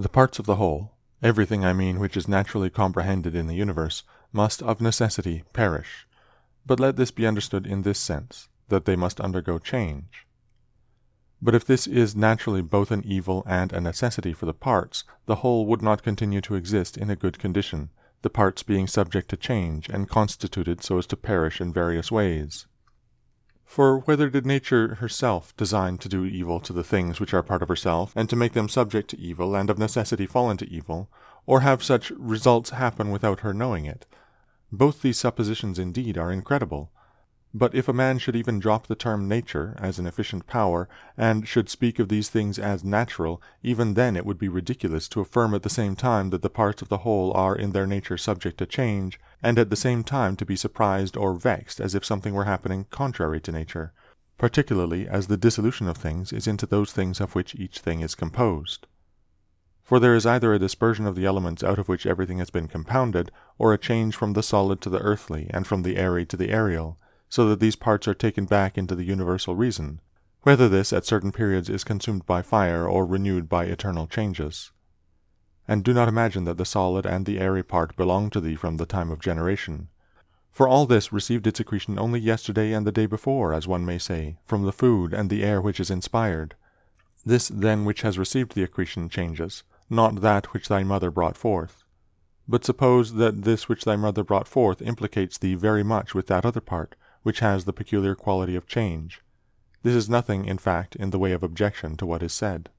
The parts of the whole, everything I mean which is naturally comprehended in the universe, must of necessity perish. But let this be understood in this sense, that they must undergo change. But if this is naturally both an evil and a necessity for the parts, the whole would not continue to exist in a good condition, the parts being subject to change and constituted so as to perish in various ways. For whether did nature herself design to do evil to the things which are part of herself, and to make them subject to evil, and of necessity fall into evil, or have such results happen without her knowing it? Both these suppositions indeed are incredible. But if a man should even drop the term nature as an efficient power, and should speak of these things as natural, even then it would be ridiculous to affirm at the same time that the parts of the whole are in their nature subject to change, and at the same time to be surprised or vexed as if something were happening contrary to nature, particularly as the dissolution of things is into those things of which each thing is composed. For there is either a dispersion of the elements out of which everything has been compounded, or a change from the solid to the earthly, and from the airy to the aerial so that these parts are taken back into the universal reason, whether this at certain periods is consumed by fire or renewed by eternal changes. And do not imagine that the solid and the airy part belong to thee from the time of generation. For all this received its accretion only yesterday and the day before, as one may say, from the food and the air which is inspired. This then which has received the accretion changes, not that which thy mother brought forth. But suppose that this which thy mother brought forth implicates thee very much with that other part, which has the peculiar quality of change. This is nothing, in fact, in the way of objection to what is said.